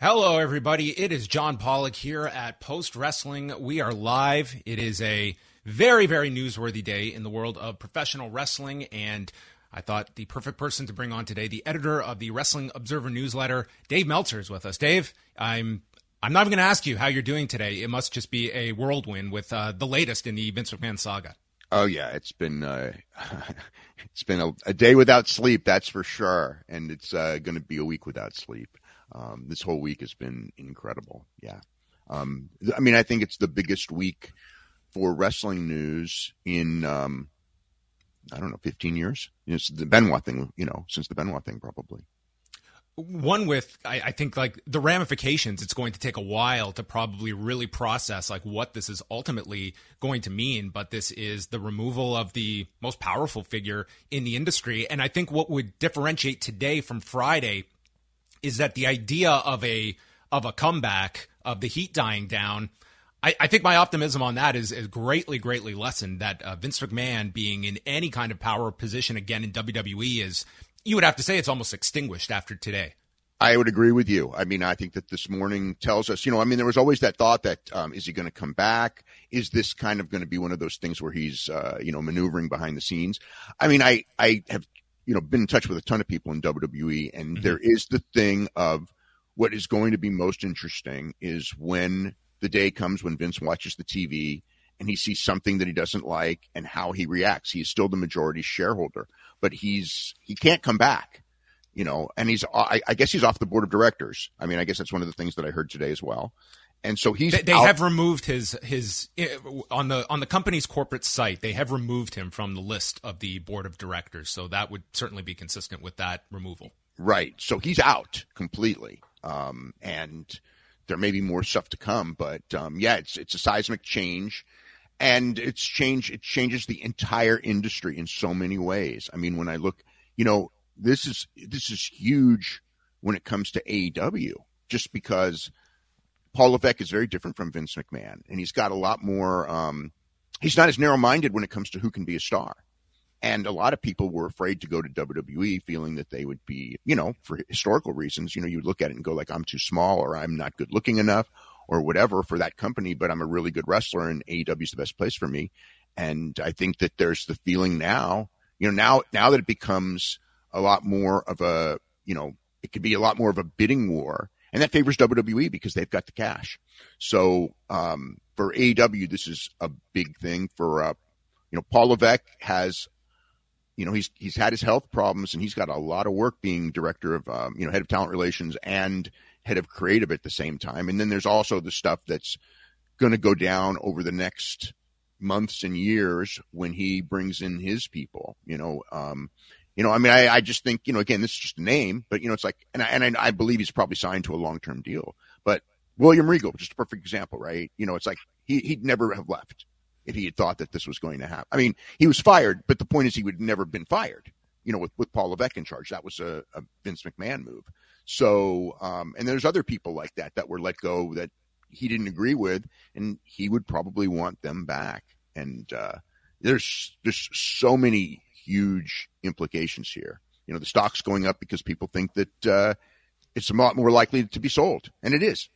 Hello, everybody. It is John Pollock here at Post Wrestling. We are live. It is a very, very newsworthy day in the world of professional wrestling, and I thought the perfect person to bring on today, the editor of the Wrestling Observer newsletter, Dave Meltzer, is with us. Dave, I'm I'm not even going to ask you how you're doing today. It must just be a whirlwind with uh, the latest in the Vince McMahon saga. Oh yeah, it's been uh, it's been a, a, day without sleep, that's for sure, and it's uh, going to be a week without sleep. Um, this whole week has been incredible. Yeah. Um, I mean, I think it's the biggest week for wrestling news in, um, I don't know, 15 years. Know, the Benoit thing, you know, since the Benoit thing, probably. One with, I, I, think, like the ramifications, it's going to take a while to probably really process, like, what this is ultimately going to mean. But this is the removal of the most powerful figure in the industry. And I think what would differentiate today from Friday is that the idea of a of a comeback of the heat dying down. I, I think my optimism on that is, is greatly, greatly lessened. That uh, Vince McMahon being in any kind of power position again in WWE is, you would have to say, it's almost extinguished after today. I would agree with you. I mean, I think that this morning tells us, you know, I mean, there was always that thought that um, is he going to come back? Is this kind of going to be one of those things where he's, uh, you know, maneuvering behind the scenes? I mean, I I have you know been in touch with a ton of people in WWE, and mm-hmm. there is the thing of what is going to be most interesting is when the day comes when Vince watches the TV and he sees something that he doesn't like and how he reacts. He is still the majority shareholder, but he's he can't come back, you know. And he's I, I guess he's off the board of directors. I mean, I guess that's one of the things that I heard today as well and so he's they, they have removed his his eh, on the on the company's corporate site they have removed him from the list of the board of directors. So that would certainly be consistent with that removal. Right. So he's out completely. Um, and there may be more stuff to come but um, yeah it's it's a seismic change. And it's change it changes the entire industry in so many ways. I mean when i look you know this is this is huge when it comes to AEW just because Paul Levesque is very different from Vince McMahon, and he's got a lot more. Um, he's not as narrow-minded when it comes to who can be a star. And a lot of people were afraid to go to WWE, feeling that they would be, you know, for historical reasons. You know, you look at it and go like, "I'm too small," or "I'm not good looking enough," or whatever for that company. But I'm a really good wrestler, and AEW is the best place for me. And I think that there's the feeling now, you know, now now that it becomes a lot more of a, you know, it could be a lot more of a bidding war and that favors WWE because they've got the cash. So um, for AEW, this is a big thing. For uh, you know, Paul Levesque has, you know, he's he's had his health problems and he's got a lot of work being director of, um, you know, head of talent relations and head of creative at the same time. And then there's also the stuff that's going to go down over the next months and years when he brings in his people. You know, um, you know, I mean, I, I just think, you know, again, this is just a name, but you know, it's like, and I, and I, I believe he's probably signed to a long term deal. But William Regal, just a perfect example, right? You know, it's like he he'd never have left if he had thought that this was going to happen. I mean, he was fired, but the point is he would never have been fired. You know, with with Paul Levesque in charge, that was a, a Vince McMahon move. So, um, and there's other people like that that were let go that he didn't agree with, and he would probably want them back. And uh, there's there's so many huge implications here. You know, the stock's going up because people think that uh, it's a lot more likely to be sold, and it is.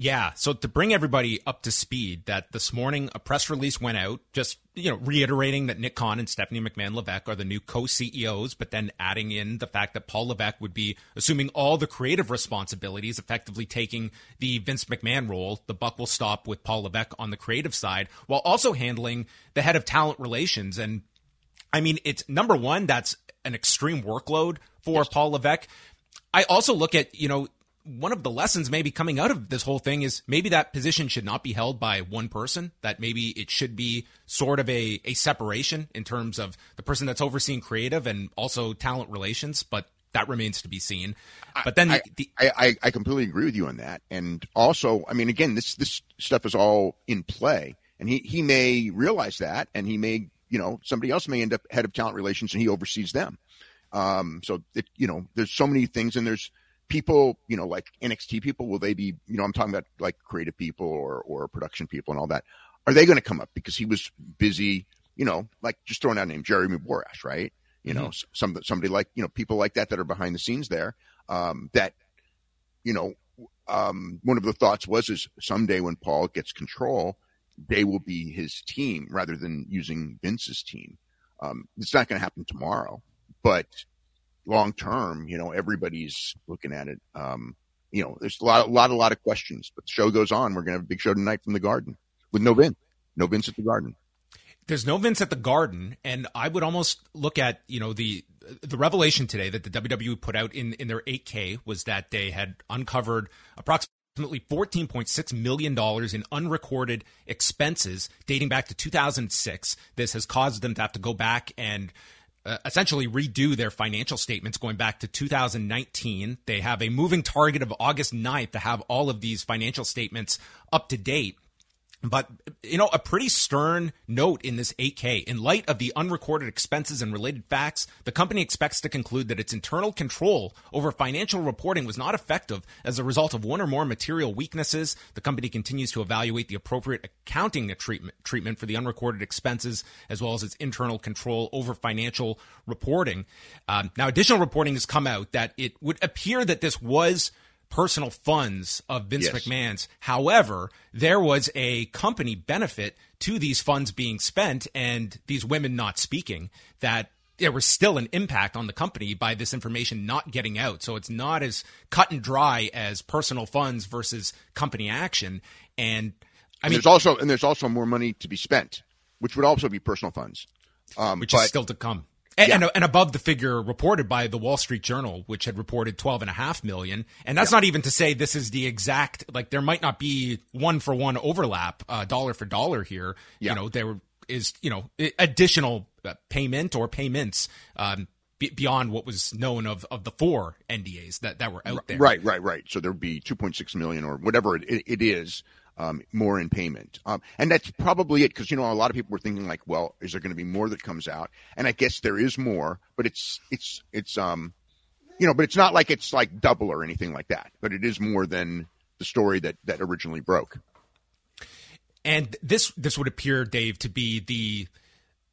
Yeah. So to bring everybody up to speed, that this morning a press release went out, just you know, reiterating that Nick Khan and Stephanie McMahon Levesque are the new co-CEOs, but then adding in the fact that Paul Levesque would be assuming all the creative responsibilities, effectively taking the Vince McMahon role. The buck will stop with Paul Levesque on the creative side, while also handling the head of talent relations. And I mean, it's number one, that's an extreme workload for yes. Paul Levesque. I also look at, you know, one of the lessons maybe coming out of this whole thing is maybe that position should not be held by one person, that maybe it should be sort of a, a separation in terms of the person that's overseeing creative and also talent relations, but that remains to be seen. But then I, the, I, I, I completely agree with you on that. And also, I mean, again, this, this stuff is all in play and he, he may realize that and he may, you know, somebody else may end up head of talent relations and he oversees them. Um, so it, you know, there's so many things and there's, people, you know, like NXT people, will they be, you know, I'm talking about like creative people or, or production people and all that. Are they going to come up because he was busy, you know, like just throwing out a name, Jeremy Borash, right? You know, mm-hmm. some, somebody like, you know, people like that that are behind the scenes there, um, that, you know, um, one of the thoughts was is someday when Paul gets control, they will be his team rather than using Vince's team. Um, it's not going to happen tomorrow, but long term, you know, everybody's looking at it. Um, you know, there's a lot, a lot, a lot of questions, but the show goes on. We're going to have a big show tonight from the garden with no Vince, no Vince at the garden. There's no Vince at the garden. And I would almost look at, you know, the, the revelation today that the WWE put out in, in their 8K was that they had uncovered approximately $14.6 million in unrecorded expenses dating back to 2006. This has caused them to have to go back and uh, essentially redo their financial statements going back to 2019. They have a moving target of August 9th to have all of these financial statements up to date. But, you know, a pretty stern note in this 8K. In light of the unrecorded expenses and related facts, the company expects to conclude that its internal control over financial reporting was not effective as a result of one or more material weaknesses. The company continues to evaluate the appropriate accounting treatment, treatment for the unrecorded expenses, as well as its internal control over financial reporting. Um, now, additional reporting has come out that it would appear that this was personal funds of Vince yes. McMahon's. However, there was a company benefit to these funds being spent and these women not speaking that there was still an impact on the company by this information not getting out. So it's not as cut and dry as personal funds versus company action. And I and mean, there's also and there's also more money to be spent, which would also be personal funds, um, which but, is still to come. And, yeah. and, and, above the figure reported by the Wall Street Journal, which had reported 12 and a half million. And that's yeah. not even to say this is the exact, like there might not be one for one overlap, uh, dollar for dollar here. Yeah. You know, there is, you know, additional uh, payment or payments, um, beyond what was known of, of the four NDAs that, that were out there. Right, right, right. So there'd be 2.6 million or whatever it, it is um, more in payment. Um, and that's probably it because you know a lot of people were thinking like, well, is there going to be more that comes out? And I guess there is more, but it's it's it's um, you know, but it's not like it's like double or anything like that. But it is more than the story that that originally broke. And this this would appear, Dave, to be the,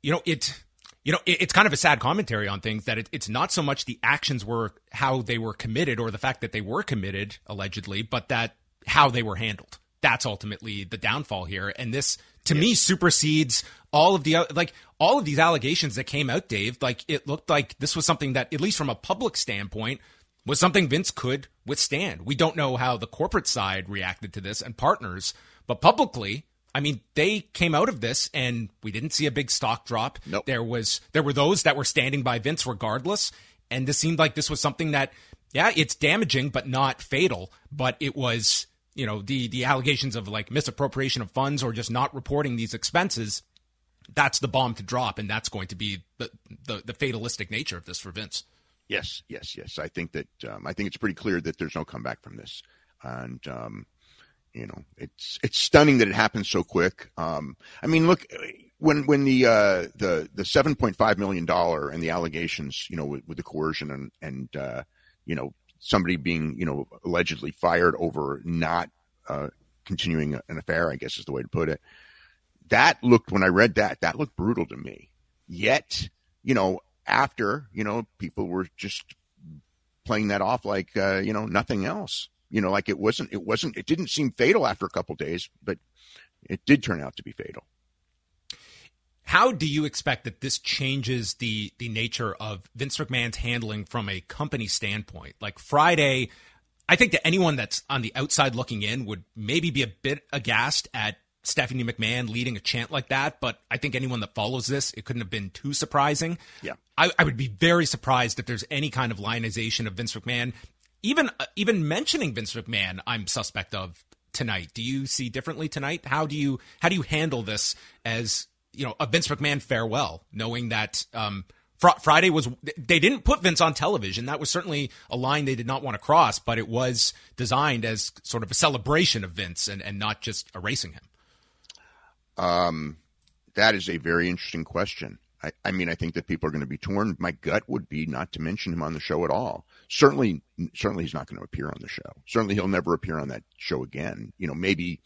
you know, it you know, it's kind of a sad commentary on things that it, it's not so much the actions were how they were committed or the fact that they were committed allegedly, but that how they were handled that's ultimately the downfall here. And this, to me, supersedes all of the like all of these allegations that came out, Dave. Like it looked like this was something that, at least from a public standpoint, was something Vince could withstand. We don't know how the corporate side reacted to this and partners, but publicly, I mean, they came out of this and we didn't see a big stock drop. Nope. There was there were those that were standing by Vince regardless, and this seemed like this was something that yeah, it's damaging but not fatal, but it was you know the the allegations of like misappropriation of funds or just not reporting these expenses that's the bomb to drop and that's going to be the the, the fatalistic nature of this for Vince. Yes yes yes. I think that um, i think it's pretty clear that there's no comeback from this. And um, you know it's it's stunning that it happened so quick. Um, i mean look when when the uh, the the 7.5 million dollar and the allegations you know with, with the coercion and and uh, you know somebody being, you know, allegedly fired over not uh, continuing an affair, I guess is the way to put it. That looked, when I read that, that looked brutal to me. Yet, you know, after, you know, people were just playing that off like, uh, you know, nothing else. You know, like it wasn't, it wasn't, it didn't seem fatal after a couple days, but it did turn out to be fatal. How do you expect that this changes the the nature of Vince McMahon's handling from a company standpoint? Like Friday, I think that anyone that's on the outside looking in would maybe be a bit aghast at Stephanie McMahon leading a chant like that, but I think anyone that follows this, it couldn't have been too surprising. Yeah. I, I would be very surprised if there's any kind of lionization of Vince McMahon. Even uh, even mentioning Vince McMahon, I'm suspect of tonight. Do you see differently tonight? How do you how do you handle this as you know a Vince McMahon farewell, knowing that um, fr- Friday was they didn't put Vince on television. That was certainly a line they did not want to cross, but it was designed as sort of a celebration of Vince and, and not just erasing him. Um, that is a very interesting question. I, I mean, I think that people are going to be torn. My gut would be not to mention him on the show at all. Certainly, certainly he's not going to appear on the show. Certainly he'll never appear on that show again. You know, maybe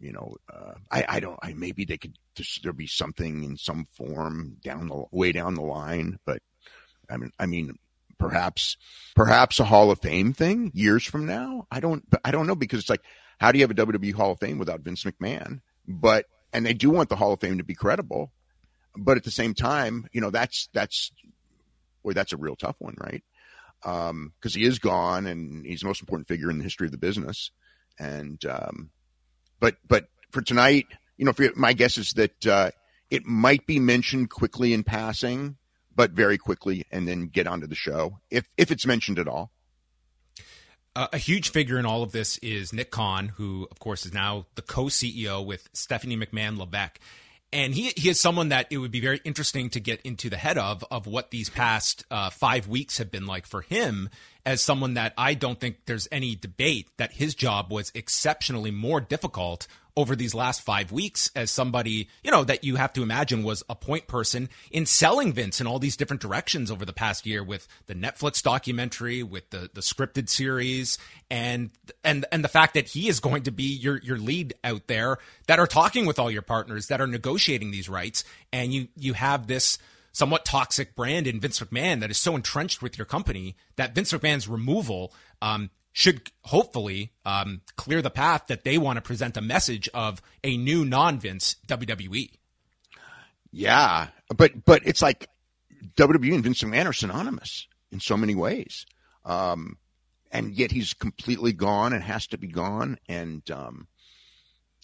you know, uh, I, I don't, I, maybe they could there'll be something in some form down the way down the line, but I mean, I mean, perhaps, perhaps a Hall of Fame thing years from now. I don't, I don't know because it's like, how do you have a WWE Hall of Fame without Vince McMahon? But, and they do want the Hall of Fame to be credible, but at the same time, you know, that's, that's, boy, that's a real tough one, right? Um, cause he is gone and he's the most important figure in the history of the business. And, um, but but for tonight, you know, for, my guess is that uh, it might be mentioned quickly in passing, but very quickly, and then get onto the show if if it's mentioned at all. Uh, a huge figure in all of this is Nick Khan, who, of course, is now the co-CEO with Stephanie McMahon Levesque. And he, he is someone that it would be very interesting to get into the head of, of what these past uh, five weeks have been like for him as someone that I don't think there's any debate that his job was exceptionally more difficult over these last five weeks as somebody, you know, that you have to imagine was a point person in selling Vince in all these different directions over the past year with the Netflix documentary, with the, the scripted series, and and and the fact that he is going to be your your lead out there that are talking with all your partners that are negotiating these rights, and you you have this somewhat toxic brand in Vince McMahon that is so entrenched with your company that Vince McMahon's removal um, should hopefully um, clear the path that they want to present a message of a new non-Vince WWE. Yeah, but but it's like WWE and Vince McMahon are synonymous in so many ways, um, and yet he's completely gone and has to be gone, and um,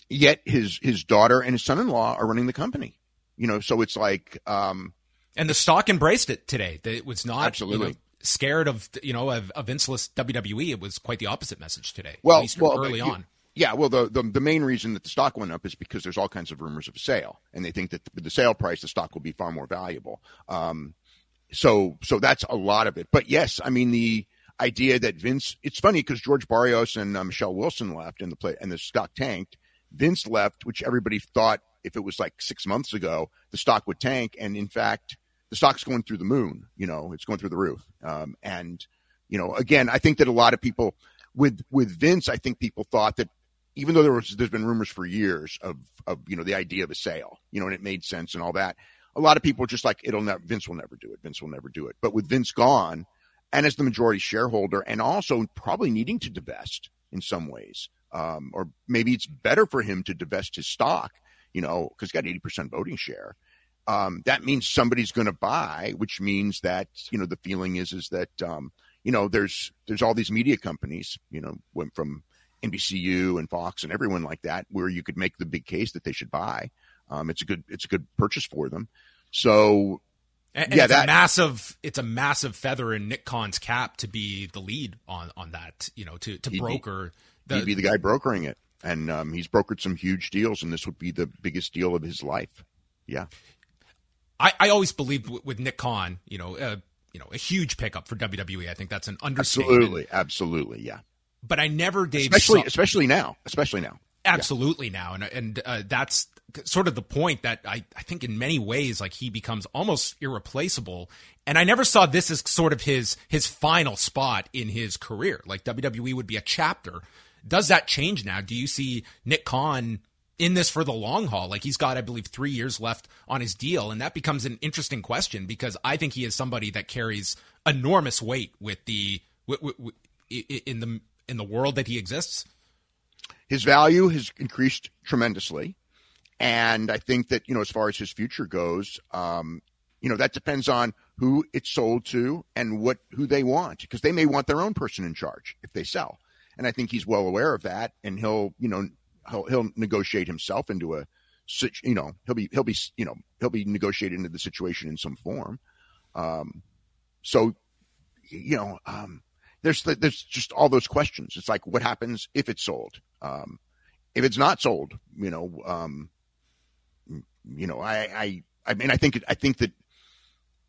yet his his daughter and his son-in-law are running the company. You know, so it's like um, and the stock embraced it today. It was not absolutely. You know, scared of you know of, of vinceless WWE. It was quite the opposite message today. Well, well early you, on. Yeah, well, the, the, the main reason that the stock went up is because there's all kinds of rumors of a sale, and they think that with the sale price, the stock will be far more valuable. Um, so so that's a lot of it. But yes, I mean the idea that Vince. It's funny because George Barrios and uh, Michelle Wilson left, and the play and the stock tanked. Vince left, which everybody thought if it was like six months ago, the stock would tank, and in fact, the stock's going through the moon. You know, it's going through the roof. Um, and you know, again, I think that a lot of people with with Vince, I think people thought that even though there was there's been rumors for years of of you know the idea of a sale, you know, and it made sense and all that. A lot of people just like, it'll never Vince will never do it. Vince will never do it. But with Vince gone, and as the majority shareholder, and also probably needing to divest in some ways, um, or maybe it's better for him to divest his stock, you know, because he's got eighty percent voting share um, that means somebody's going to buy, which means that you know the feeling is is that um, you know there's there's all these media companies, you know, went from NBCU and Fox and everyone like that, where you could make the big case that they should buy. Um, it's a good it's a good purchase for them. So and, and yeah, it's that, a massive it's a massive feather in Nick Khan's cap to be the lead on on that. You know, to to broker. Be, the, he'd be the guy brokering it, and um, he's brokered some huge deals, and this would be the biggest deal of his life. Yeah. I, I always believed with, with Nick Khan, you know, uh, you know, a huge pickup for WWE. I think that's an understatement. Absolutely, absolutely, yeah. But I never, Dave, especially especially now, especially now, absolutely yeah. now, and and uh, that's sort of the point that I I think in many ways like he becomes almost irreplaceable. And I never saw this as sort of his his final spot in his career. Like WWE would be a chapter. Does that change now? Do you see Nick Khan in this for the long haul. Like he's got, I believe, three years left on his deal. And that becomes an interesting question because I think he is somebody that carries enormous weight with the, in the in the world that he exists? His value has increased tremendously. And I think that, you know, as far as his future goes, um, you know, that depends on who it's sold to and what who they want because they may want their own person in charge if they sell. And I think he's well aware of that and he'll, you know, he'll, he'll negotiate himself into a you know, he'll be he'll be, you know, he'll be negotiated into the situation in some form. Um so you know, um there's there's just all those questions. It's like what happens if it's sold? Um if it's not sold, you know, um you know, I, I, I mean, I think, I think that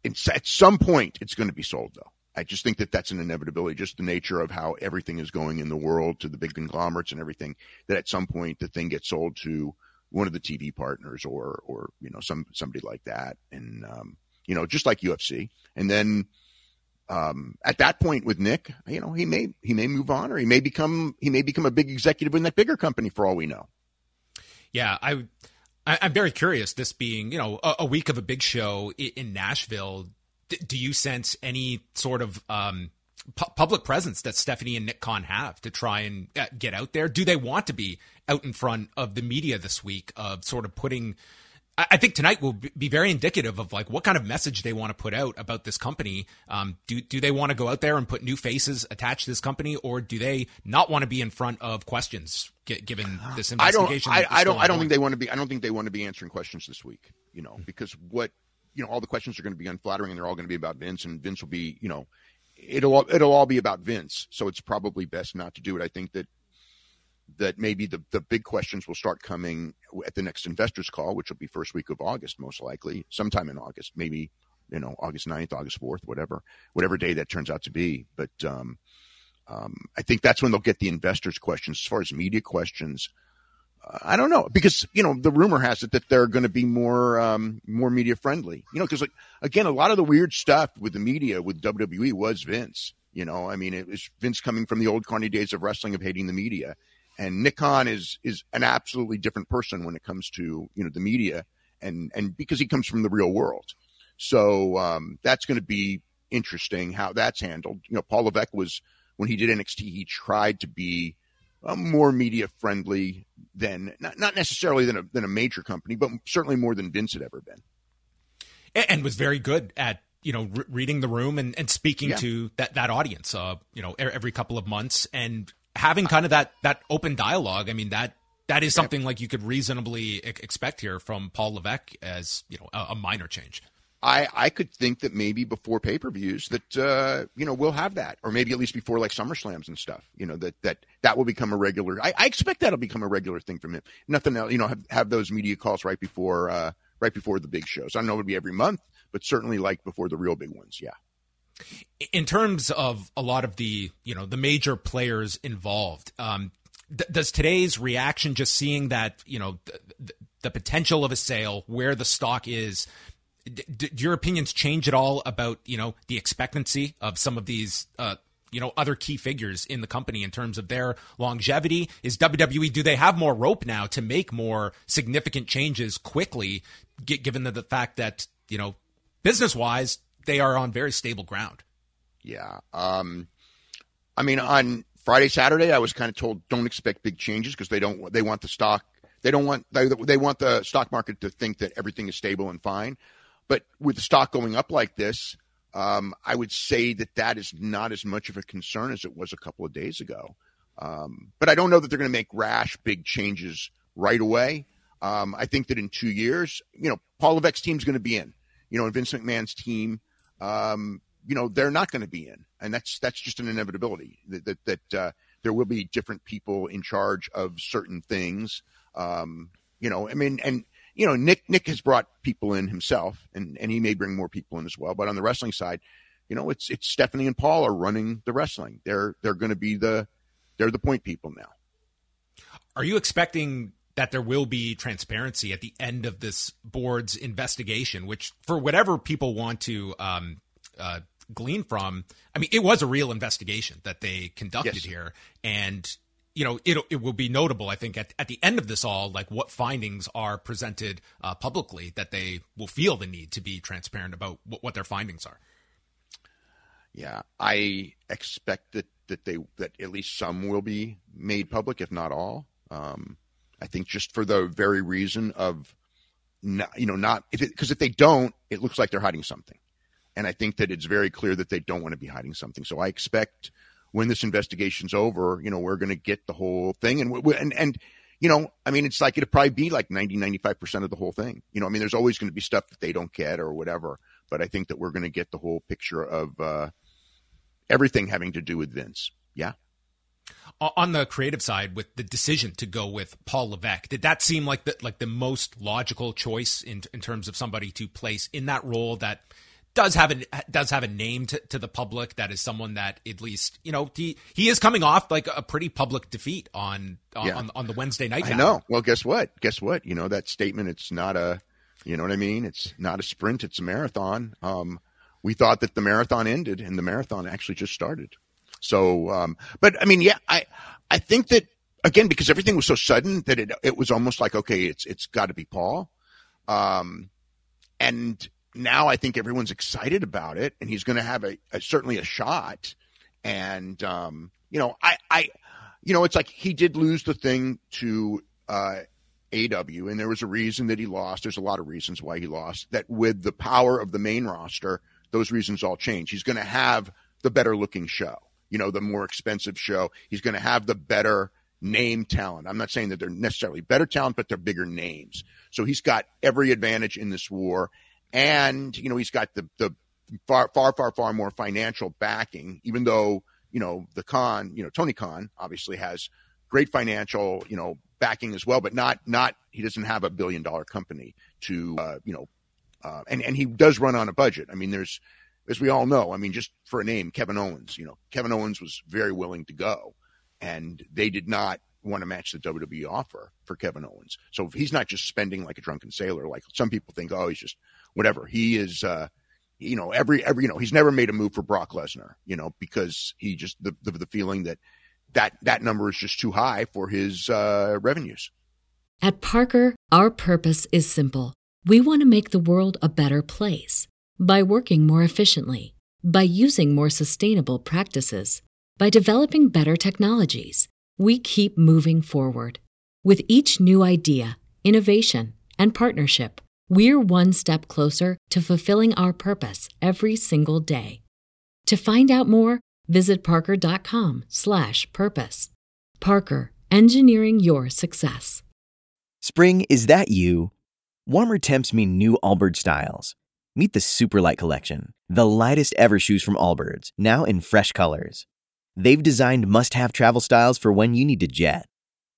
it's at some point it's going to be sold though. I just think that that's an inevitability, just the nature of how everything is going in the world to the big conglomerates and everything. That at some point the thing gets sold to one of the TV partners or, or you know, some somebody like that, and um, you know, just like UFC, and then um, at that point with Nick, you know, he may he may move on or he may become he may become a big executive in that bigger company for all we know. Yeah, I I, am very curious. This being, you know, a, a week of a big show in, in Nashville, d- do you sense any sort of um, pu- public presence that Stephanie and Nick Khan have to try and uh, get out there? Do they want to be out in front of the media this week of sort of putting I think tonight will be very indicative of like what kind of message they want to put out about this company. Um, do do they want to go out there and put new faces attached to this company, or do they not want to be in front of questions given this investigation? I don't. I, I don't. I don't think they want to be. I don't think they want to be answering questions this week. You know, because what you know, all the questions are going to be unflattering, and they're all going to be about Vince, and Vince will be, you know, it'll it'll all be about Vince. So it's probably best not to do it. I think that that maybe the, the big questions will start coming at the next investors call, which will be first week of August, most likely, sometime in August, maybe, you know, August 9th, August 4th, whatever, whatever day that turns out to be. But, um, um, I think that's when they'll get the investors questions. As far as media questions, I don't know because you know the rumor has it that they're going to be more um, more media friendly. You know, because like again, a lot of the weird stuff with the media with WWE was Vince. You know, I mean, it was Vince coming from the old carny days of wrestling of hating the media, and Nick Khan is is an absolutely different person when it comes to you know the media and and because he comes from the real world. So um, that's going to be interesting how that's handled. You know, Paul Levesque was when he did NXT, he tried to be uh, more media friendly than not, not necessarily than a than a major company, but certainly more than Vince had ever been. And was very good at you know re- reading the room and, and speaking yeah. to that that audience. Uh, you know, every couple of months and having kind of that that open dialogue. I mean that that is something like you could reasonably expect here from Paul Levesque as you know a, a minor change. I, I could think that maybe before pay per views that uh, you know we'll have that, or maybe at least before like SummerSlams and stuff. You know that that that will become a regular. I, I expect that'll become a regular thing from him. Nothing else. You know, have, have those media calls right before uh, right before the big shows. I don't know it would be every month, but certainly like before the real big ones. Yeah in terms of a lot of the you know the major players involved um, th- does today's reaction just seeing that you know th- the potential of a sale where the stock is d- do your opinions change at all about you know the expectancy of some of these uh, you know other key figures in the company in terms of their longevity is WWE do they have more rope now to make more significant changes quickly given the, the fact that you know business wise they are on very stable ground. Yeah. Um, I mean, on Friday, Saturday, I was kind of told don't expect big changes because they don't. They want the stock. They don't want. They, they want the stock market to think that everything is stable and fine. But with the stock going up like this, um, I would say that that is not as much of a concern as it was a couple of days ago. Um, but I don't know that they're going to make rash big changes right away. Um, I think that in two years, you know, Paul Levesque's team's going to be in. You know, and Vince McMahon's team um, you know, they're not going to be in, and that's that's just an inevitability that that, that uh, there will be different people in charge of certain things. Um, you know, I mean, and you know, Nick Nick has brought people in himself, and and he may bring more people in as well. But on the wrestling side, you know, it's it's Stephanie and Paul are running the wrestling. They're they're going to be the they're the point people now. Are you expecting that there will be transparency at the end of this board's investigation, which, for whatever people want to um, uh, glean from, I mean, it was a real investigation that they conducted yes. here, and you know, it it will be notable, I think, at at the end of this all, like what findings are presented uh, publicly, that they will feel the need to be transparent about what, what their findings are. Yeah, I expect that that they that at least some will be made public, if not all. Um, I think just for the very reason of, not, you know, not if because if they don't, it looks like they're hiding something, and I think that it's very clear that they don't want to be hiding something. So I expect when this investigation's over, you know, we're going to get the whole thing, and we, and and you know, I mean, it's like it'd probably be like 90, 95% of the whole thing. You know, I mean, there's always going to be stuff that they don't get or whatever, but I think that we're going to get the whole picture of uh, everything having to do with Vince. Yeah. On the creative side, with the decision to go with Paul Levesque, did that seem like the like the most logical choice in in terms of somebody to place in that role that does have a does have a name to, to the public that is someone that at least you know he he is coming off like a pretty public defeat on on, yeah. on, on, the Wednesday night. I know. Well, guess what? Guess what? You know that statement. It's not a, you know what I mean. It's not a sprint. It's a marathon. Um, we thought that the marathon ended, and the marathon actually just started. So, um, but I mean, yeah, I I think that again because everything was so sudden that it it was almost like okay, it's it's got to be Paul. Um, and now I think everyone's excited about it, and he's going to have a, a, certainly a shot. And um, you know, I, I, you know, it's like he did lose the thing to uh, AW, and there was a reason that he lost. There's a lot of reasons why he lost. That with the power of the main roster, those reasons all change. He's going to have the better looking show, you know, the more expensive show. He's going to have the better name talent. I'm not saying that they're necessarily better talent, but they're bigger names. So he's got every advantage in this war and you know he's got the the far far far far more financial backing even though you know the Khan you know Tony Khan obviously has great financial you know backing as well but not not he doesn't have a billion dollar company to uh, you know uh, and and he does run on a budget i mean there's as we all know i mean just for a name kevin owens you know kevin owens was very willing to go and they did not want to match the WWE offer for Kevin Owens. So he's not just spending like a drunken sailor, like some people think, oh, he's just whatever. He is, uh, you know, every, every, you know, he's never made a move for Brock Lesnar, you know, because he just, the, the, the feeling that that, that number is just too high for his, uh, revenues. At Parker, our purpose is simple. We want to make the world a better place by working more efficiently, by using more sustainable practices, by developing better technologies. We keep moving forward. With each new idea, innovation, and partnership, we're one step closer to fulfilling our purpose every single day. To find out more, visit parker.com/purpose. Parker, engineering your success. Spring is that you? Warmer temps mean new Allbirds styles. Meet the Superlight collection, the lightest ever shoes from Allbirds, now in fresh colors. They've designed must-have travel styles for when you need to jet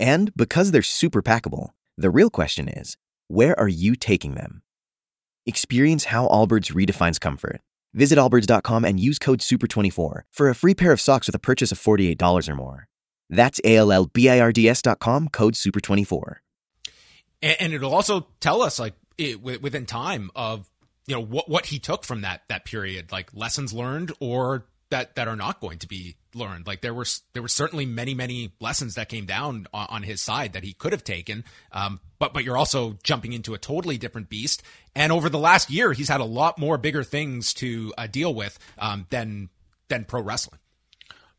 And because they're super packable, the real question is where are you taking them? Experience how Allbirds redefines comfort. Visit allbirds.com and use code SUPER24 for a free pair of socks with a purchase of $48 or more. That's A-L-L-B-I-R-D-S.com, code SUPER24. And, it'll also tell us, like, it, within time of, you know, what, what he took from that, that period, like lessons learned or that that are not going to be learned. Like there were there were certainly many many lessons that came down on, on his side that he could have taken. Um, but but you're also jumping into a totally different beast. And over the last year, he's had a lot more bigger things to uh, deal with um, than than pro wrestling.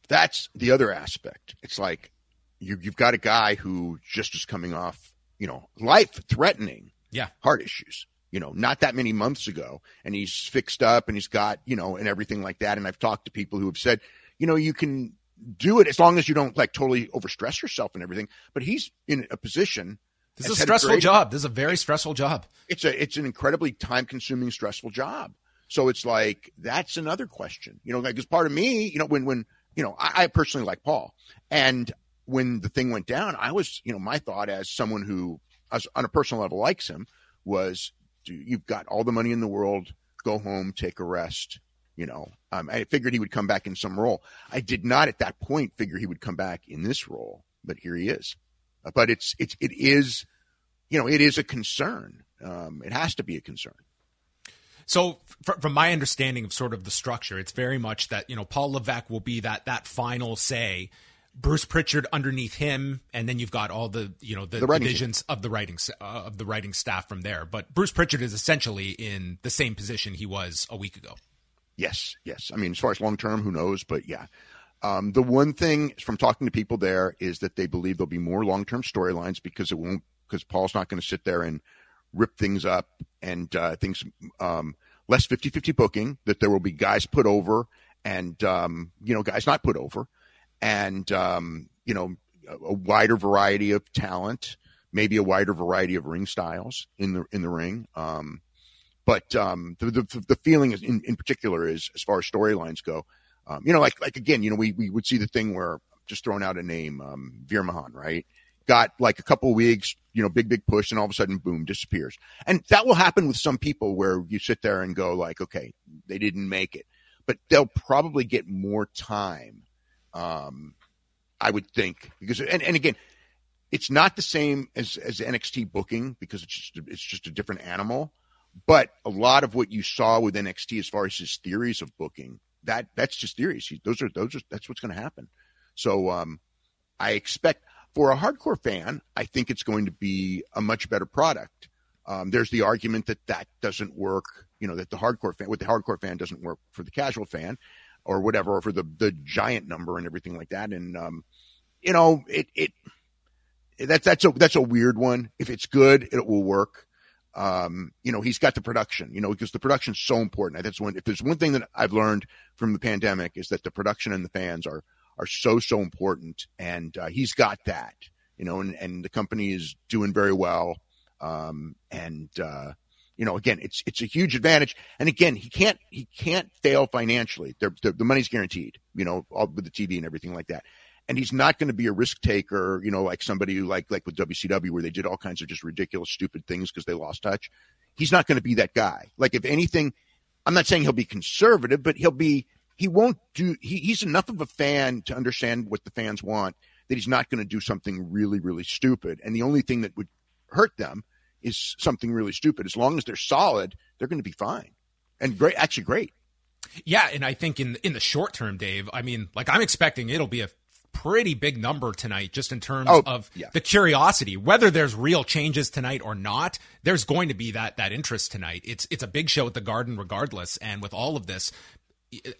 That's the other aspect. It's like you, you've got a guy who just is coming off, you know, life threatening, yeah, heart issues you know, not that many months ago. And he's fixed up and he's got, you know, and everything like that. And I've talked to people who have said, you know, you can do it as long as you don't like totally overstress yourself and everything. But he's in a position. This is a stressful job. This is a very stressful job. It's a it's an incredibly time consuming, stressful job. So it's like that's another question. You know, like as part of me, you know, when when you know, I, I personally like Paul, and when the thing went down, I was, you know, my thought as someone who, as on a personal level, likes him, was you've got all the money in the world. Go home, take a rest, You know, um, I figured he would come back in some role. I did not at that point figure he would come back in this role, but here he is. Uh, but it's it's it is, you know, it is a concern. Um, it has to be a concern. So, from my understanding of sort of the structure, it's very much that you know Paul Levesque will be that that final say. Bruce Pritchard underneath him, and then you've got all the you know the, the divisions of the writing uh, of the writing staff from there. But Bruce Pritchard is essentially in the same position he was a week ago. Yes, yes. I mean, as far as long term, who knows? But yeah, um, the one thing from talking to people there is that they believe there'll be more long term storylines because it won't because Paul's not going to sit there and rip things up and uh, things um, less 50-50 booking that there will be guys put over and um, you know guys not put over and um, you know a wider variety of talent maybe a wider variety of ring styles in the in the ring um, but um, the, the, the feeling is in, in particular is as far as storylines go um, you know like like again you know we, we would see the thing where just throwing out a name um, Veer Mahaan right got like a couple weeks, you know, big, big push, and all of a sudden, boom, disappears. And that will happen with some people where you sit there and go, like, okay, they didn't make it, but they'll probably get more time. Um, I would think because, and, and again, it's not the same as, as NXT booking because it's just, it's just a different animal. But a lot of what you saw with NXT as far as his theories of booking, that that's just theories. Those are, those are, that's what's going to happen. So, um, I expect, for a hardcore fan, I think it's going to be a much better product. Um, there's the argument that that doesn't work, you know, that the hardcore fan, with the hardcore fan doesn't work for the casual fan or whatever, or for the, the giant number and everything like that. And, um, you know, it, it, that's, that's a, that's a weird one. If it's good, it will work. Um, you know, he's got the production, you know, because the production's so important. That's one, if there's one thing that I've learned from the pandemic is that the production and the fans are, are so so important, and uh, he's got that, you know, and and the company is doing very well, um, and uh, you know, again, it's it's a huge advantage, and again, he can't he can't fail financially. They're, they're, the money's guaranteed, you know, all with the TV and everything like that. And he's not going to be a risk taker, you know, like somebody who like like with WCW where they did all kinds of just ridiculous, stupid things because they lost touch. He's not going to be that guy. Like if anything, I'm not saying he'll be conservative, but he'll be he won't do he, he's enough of a fan to understand what the fans want that he's not going to do something really really stupid and the only thing that would hurt them is something really stupid as long as they're solid they're going to be fine and great actually great yeah and i think in in the short term dave i mean like i'm expecting it'll be a pretty big number tonight just in terms oh, of yeah. the curiosity whether there's real changes tonight or not there's going to be that that interest tonight it's it's a big show at the garden regardless and with all of this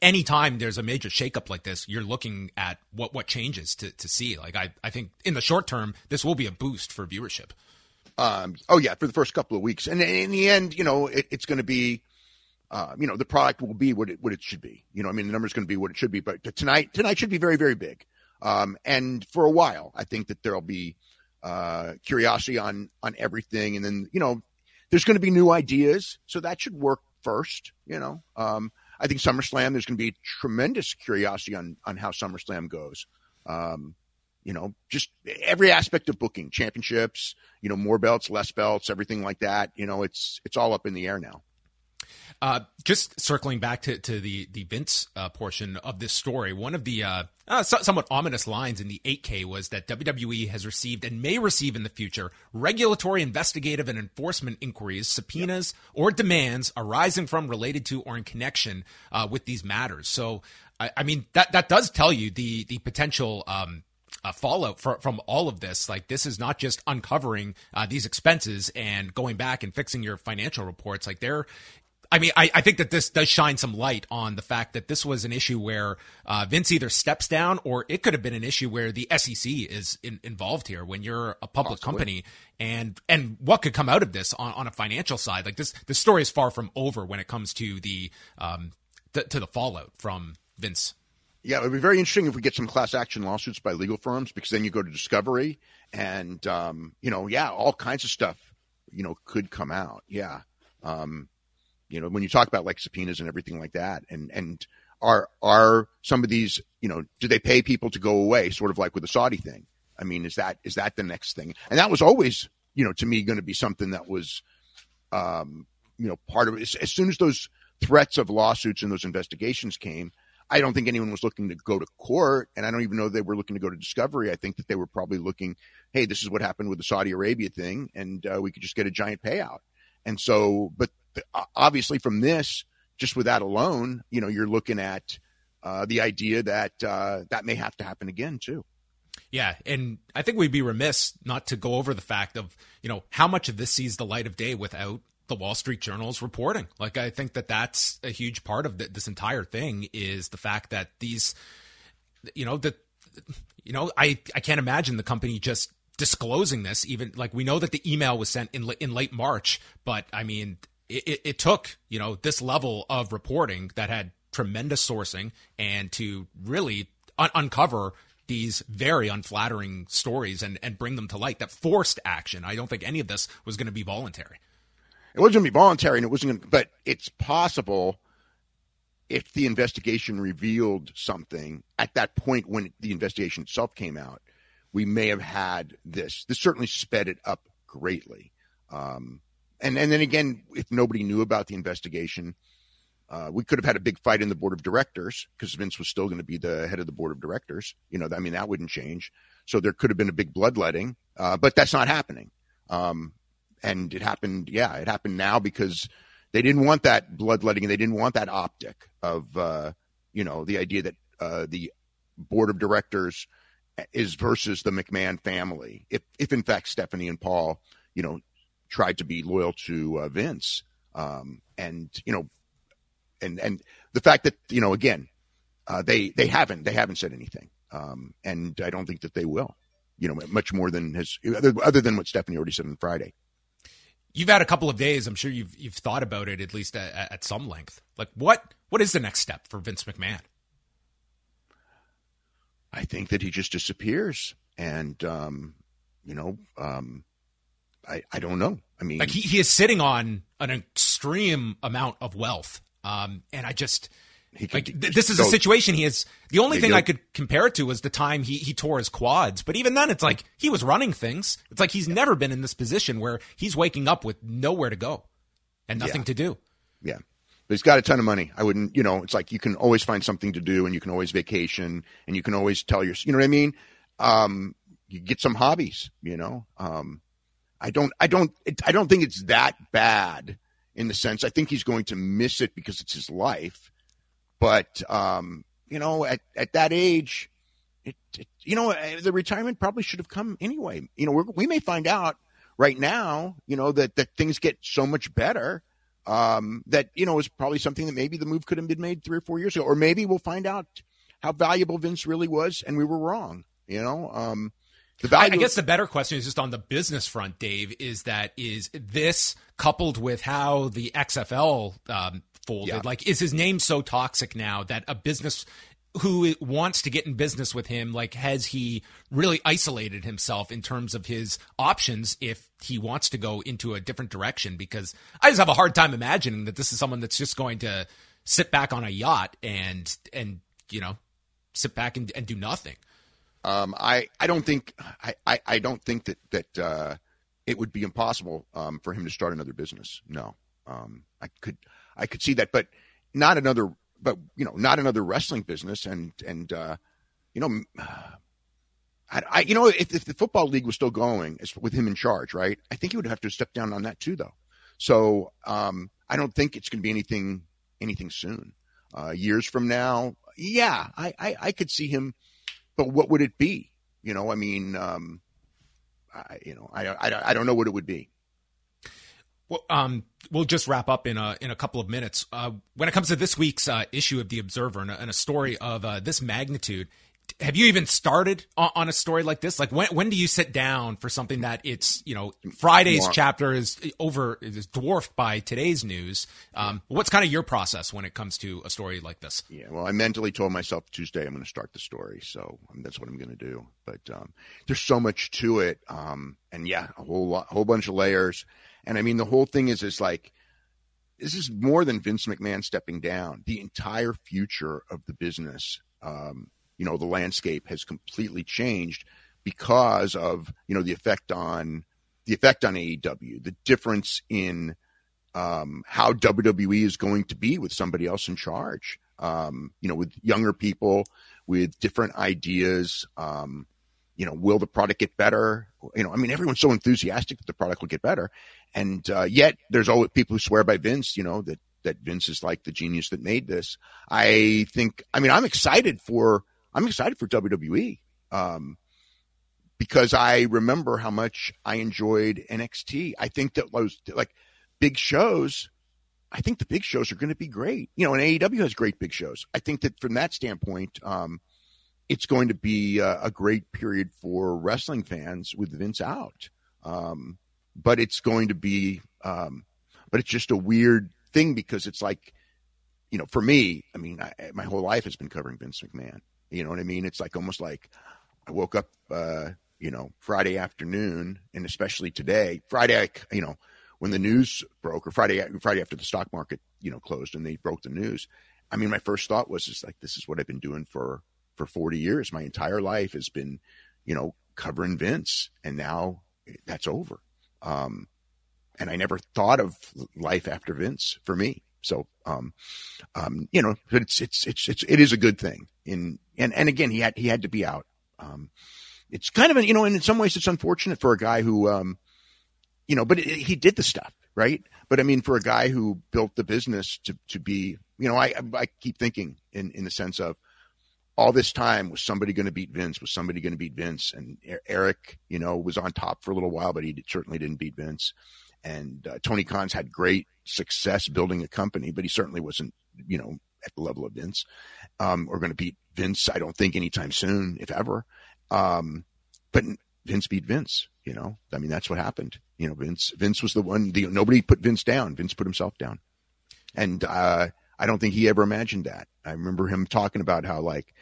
anytime there's a major shakeup like this, you're looking at what what changes to, to see. Like I, I think in the short term, this will be a boost for viewership. Um, oh yeah, for the first couple of weeks, and in the end, you know, it, it's going to be, uh, you know, the product will be what it what it should be. You know, I mean, the number is going to be what it should be. But tonight, tonight should be very very big. Um, and for a while, I think that there'll be uh, curiosity on on everything, and then you know, there's going to be new ideas, so that should work first. You know, um, I think SummerSlam, there's going to be tremendous curiosity on on how SummerSlam goes. Um, you know, just every aspect of booking, championships, you know, more belts, less belts, everything like that. You know, it's it's all up in the air now. Uh, just circling back to, to the the Vince uh, portion of this story, one of the uh, uh somewhat ominous lines in the 8K was that WWE has received and may receive in the future regulatory, investigative, and enforcement inquiries, subpoenas, yep. or demands arising from, related to, or in connection uh, with these matters. So, I, I, mean, that that does tell you the the potential. Um, uh, fallout for, from all of this. Like this is not just uncovering uh, these expenses and going back and fixing your financial reports. Like there I mean, I, I think that this does shine some light on the fact that this was an issue where uh, Vince either steps down or it could have been an issue where the SEC is in, involved here when you're a public Possibly. company and and what could come out of this on, on a financial side. Like this, the story is far from over when it comes to the um th- to the fallout from Vince. Yeah, it would be very interesting if we get some class action lawsuits by legal firms because then you go to discovery and um, you know, yeah, all kinds of stuff, you know, could come out. Yeah. Um, you know, when you talk about like subpoenas and everything like that, and and are are some of these, you know, do they pay people to go away, sort of like with the Saudi thing? I mean, is that is that the next thing? And that was always, you know, to me, going to be something that was, um, you know, part of it. As, as soon as those threats of lawsuits and those investigations came, I don't think anyone was looking to go to court, and I don't even know they were looking to go to discovery. I think that they were probably looking, hey, this is what happened with the Saudi Arabia thing, and uh, we could just get a giant payout. And so, but the, obviously, from this, just with that alone, you know, you're looking at uh, the idea that uh, that may have to happen again too. Yeah, and I think we'd be remiss not to go over the fact of you know how much of this sees the light of day without the Wall Street Journal's reporting. Like I think that that's a huge part of the, this entire thing is the fact that these, you know, that you know, I I can't imagine the company just disclosing this. Even like we know that the email was sent in in late March, but I mean, it, it took you know this level of reporting that had tremendous sourcing and to really un- uncover these very unflattering stories and, and bring them to light that forced action. I don't think any of this was going to be voluntary. It wasn't going to be voluntary, and it wasn't going. to, But it's possible if the investigation revealed something at that point when the investigation itself came out, we may have had this. This certainly sped it up greatly. Um, and and then again, if nobody knew about the investigation, uh, we could have had a big fight in the board of directors because Vince was still going to be the head of the board of directors. You know, I mean, that wouldn't change. So there could have been a big bloodletting, uh, but that's not happening. Um, and it happened. Yeah, it happened now because they didn't want that bloodletting and they didn't want that optic of, uh, you know, the idea that uh, the board of directors is versus the McMahon family. If, if in fact Stephanie and Paul, you know, tried to be loyal to uh, Vince, um, and you know, and and the fact that you know, again, uh, they they haven't they haven't said anything, um, and I don't think that they will. You know, much more than his other, other than what Stephanie already said on Friday. You've had a couple of days. I'm sure you've you've thought about it at least at, at some length. Like what what is the next step for Vince McMahon? I think that he just disappears, and um, you know, um, I I don't know. I mean, like he, he is sitting on an extreme amount of wealth, um, and I just could, like th- this is a situation he is. The only thing I could compare it to was the time he he tore his quads. But even then, it's like he was running things. It's like he's never been in this position where he's waking up with nowhere to go and nothing yeah. to do. Yeah. But he's got a ton of money. I wouldn't, you know, it's like you can always find something to do and you can always vacation and you can always tell your, you know what I mean? Um, you get some hobbies, you know? Um, I don't, I don't, it, I don't think it's that bad in the sense I think he's going to miss it because it's his life but um, you know, at at that age, it, it, you know uh, the retirement probably should have come anyway. You know, we may find out right now, you know, that that things get so much better um, that you know is probably something that maybe the move could have been made three or four years ago, or maybe we'll find out how valuable Vince really was, and we were wrong. You know, um, the value. I, I guess the better question is just on the business front, Dave. Is that is this coupled with how the XFL um, folded. Yeah. Like, is his name so toxic now that a business who wants to get in business with him, like, has he really isolated himself in terms of his options if he wants to go into a different direction? Because I just have a hard time imagining that this is someone that's just going to sit back on a yacht and, and, you know, sit back and, and do nothing. Um, I, I don't think, I, I, I don't think that, that, uh, it would be impossible, um, for him to start another business. No. Um, I could, I could see that, but not another, but you know, not another wrestling business. And and uh, you know, I, I you know, if, if the football league was still going with him in charge, right? I think he would have to step down on that too, though. So um, I don't think it's going to be anything anything soon. Uh, years from now, yeah, I, I I could see him, but what would it be? You know, I mean, um, I, you know, I, I, I don't know what it would be. Well, um, we'll just wrap up in a in a couple of minutes. Uh, when it comes to this week's uh, issue of the Observer and a, and a story of uh, this magnitude, have you even started on, a story like this? Like when when do you sit down for something that it's you know Friday's chapter is over is dwarfed by today's news? Um, what's kind of your process when it comes to a story like this? Yeah, well, I mentally told myself Tuesday I'm going to start the story, so um, that's what I'm going to do. But um, there's so much to it, um, and yeah, a whole lot, whole bunch of layers. And I mean, the whole thing is, is like, this is more than Vince McMahon stepping down. The entire future of the business, um, you know, the landscape has completely changed because of, you know, the effect on the effect on AEW, the difference in um, how WWE is going to be with somebody else in charge. Um, you know, with younger people, with different ideas. Um, you know, will the product get better? You know, I mean, everyone's so enthusiastic that the product will get better, and uh, yet there's always people who swear by Vince. You know that that Vince is like the genius that made this. I think. I mean, I'm excited for. I'm excited for WWE. Um, because I remember how much I enjoyed NXT. I think that those like big shows. I think the big shows are going to be great. You know, and AEW has great big shows. I think that from that standpoint, um, it's going to be a, a, great period for wrestling fans with Vince out. Um, but it's going to be, um, but it's just a weird thing because it's like, you know, for me, I mean, I, my whole life has been covering Vince McMahon. You know what I mean? It's like almost like I woke up, uh, you know, Friday afternoon, and especially today, Friday, you know, when the news broke, or Friday, Friday after the stock market, you know, closed and they broke the news. I mean, my first thought was, just like, this is what I've been doing for for 40 years. My entire life has been, you know, covering Vince, and now that's over. Um, and I never thought of life after Vince for me. So, um, um, you know, it's, it's, it's, it's, it is a good thing. In, and, and again, he had, he had to be out. Um, it's kind of, a, you know, and in some ways it's unfortunate for a guy who, um, you know, but it, he did the stuff, right? But I mean, for a guy who built the business to, to be, you know, I, I keep thinking in, in the sense of, all this time was somebody going to beat Vince? Was somebody going to beat Vince? And Eric, you know, was on top for a little while, but he certainly didn't beat Vince. And uh, Tony Khan's had great success building a company, but he certainly wasn't, you know, at the level of Vince. Um, or going to beat Vince, I don't think anytime soon, if ever. Um, but Vince beat Vince. You know, I mean, that's what happened. You know, Vince Vince was the one. The, nobody put Vince down. Vince put himself down, and uh, I don't think he ever imagined that. I remember him talking about how like,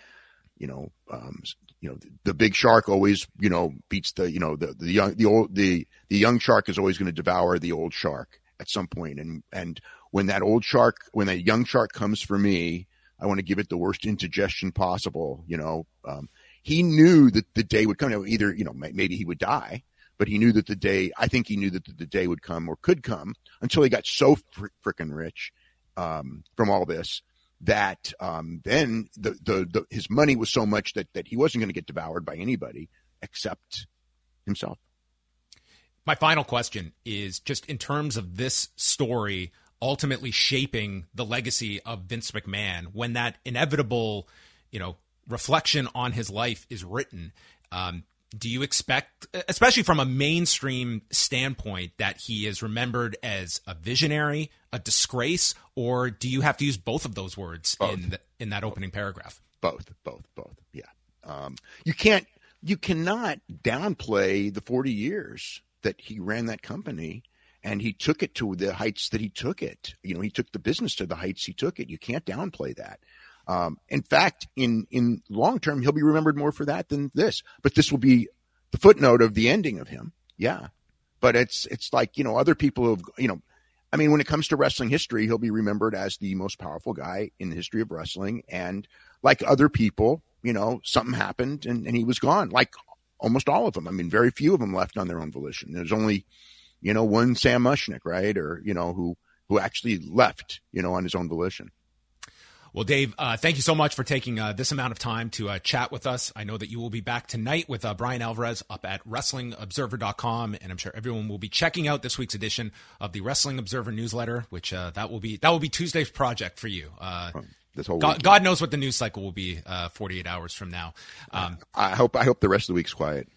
you know, um, you know, the, the, big shark always, you know, beats the, you know, the, the young, the old, the, the young shark is always going to devour the old shark at some point. And, and when that old shark, when that young shark comes for me, I want to give it the worst indigestion possible, you know, um, he knew that the day would come. Either, you know, maybe he would die, but he knew that the day, I think he knew that the day would come or could come until he got so fr- freaking rich um, from all this that um, then the, the, the his money was so much that that he wasn't going to get devoured by anybody except himself. My final question is just in terms of this story ultimately shaping the legacy of Vince McMahon when that inevitable, you know, reflection on his life is written. Um, do you expect, especially from a mainstream standpoint, that he is remembered as a visionary, a disgrace, or do you have to use both of those words both. in the, in that opening paragraph? Both, both, both. Yeah, um, you can't, you cannot downplay the forty years that he ran that company, and he took it to the heights that he took it. You know, he took the business to the heights he took it. You can't downplay that. Um, in fact, in in long term, he'll be remembered more for that than this. But this will be the footnote of the ending of him. Yeah, but it's it's like you know other people have you know. I mean, when it comes to wrestling history, he'll be remembered as the most powerful guy in the history of wrestling. And like other people, you know, something happened and, and he was gone. Like almost all of them. I mean, very few of them left on their own volition. There's only, you know, one Sam Muchnick, right? Or, you know, who, who actually left, you know, on his own volition. Well, Dave, uh, thank you so much for taking uh, this amount of time to uh, chat with us. I know that you will be back tonight with uh, Bryan Alvarez up at WrestlingObserver.com, and I'm sure everyone will be checking out this week's edition of the Wrestling Observer newsletter, which uh, that will be that will be Tuesday's project for you. Uh, this whole God, God, knows what the news cycle will be 48 hours from now. Um, I hope I hope the rest of the week's quiet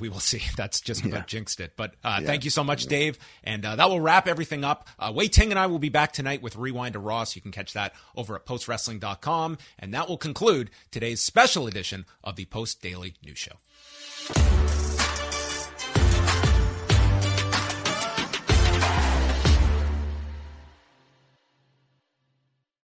we will see. That's just about yeah. jinxed it. But uh, yeah. thank you so much, Dave. And uh, that will wrap everything up. Uh, Wai Ting and I will be back tonight with Rewind-A-Raw. You can catch that over at postwrestling.com. And that will conclude today's special edition of the Post Daily News Show.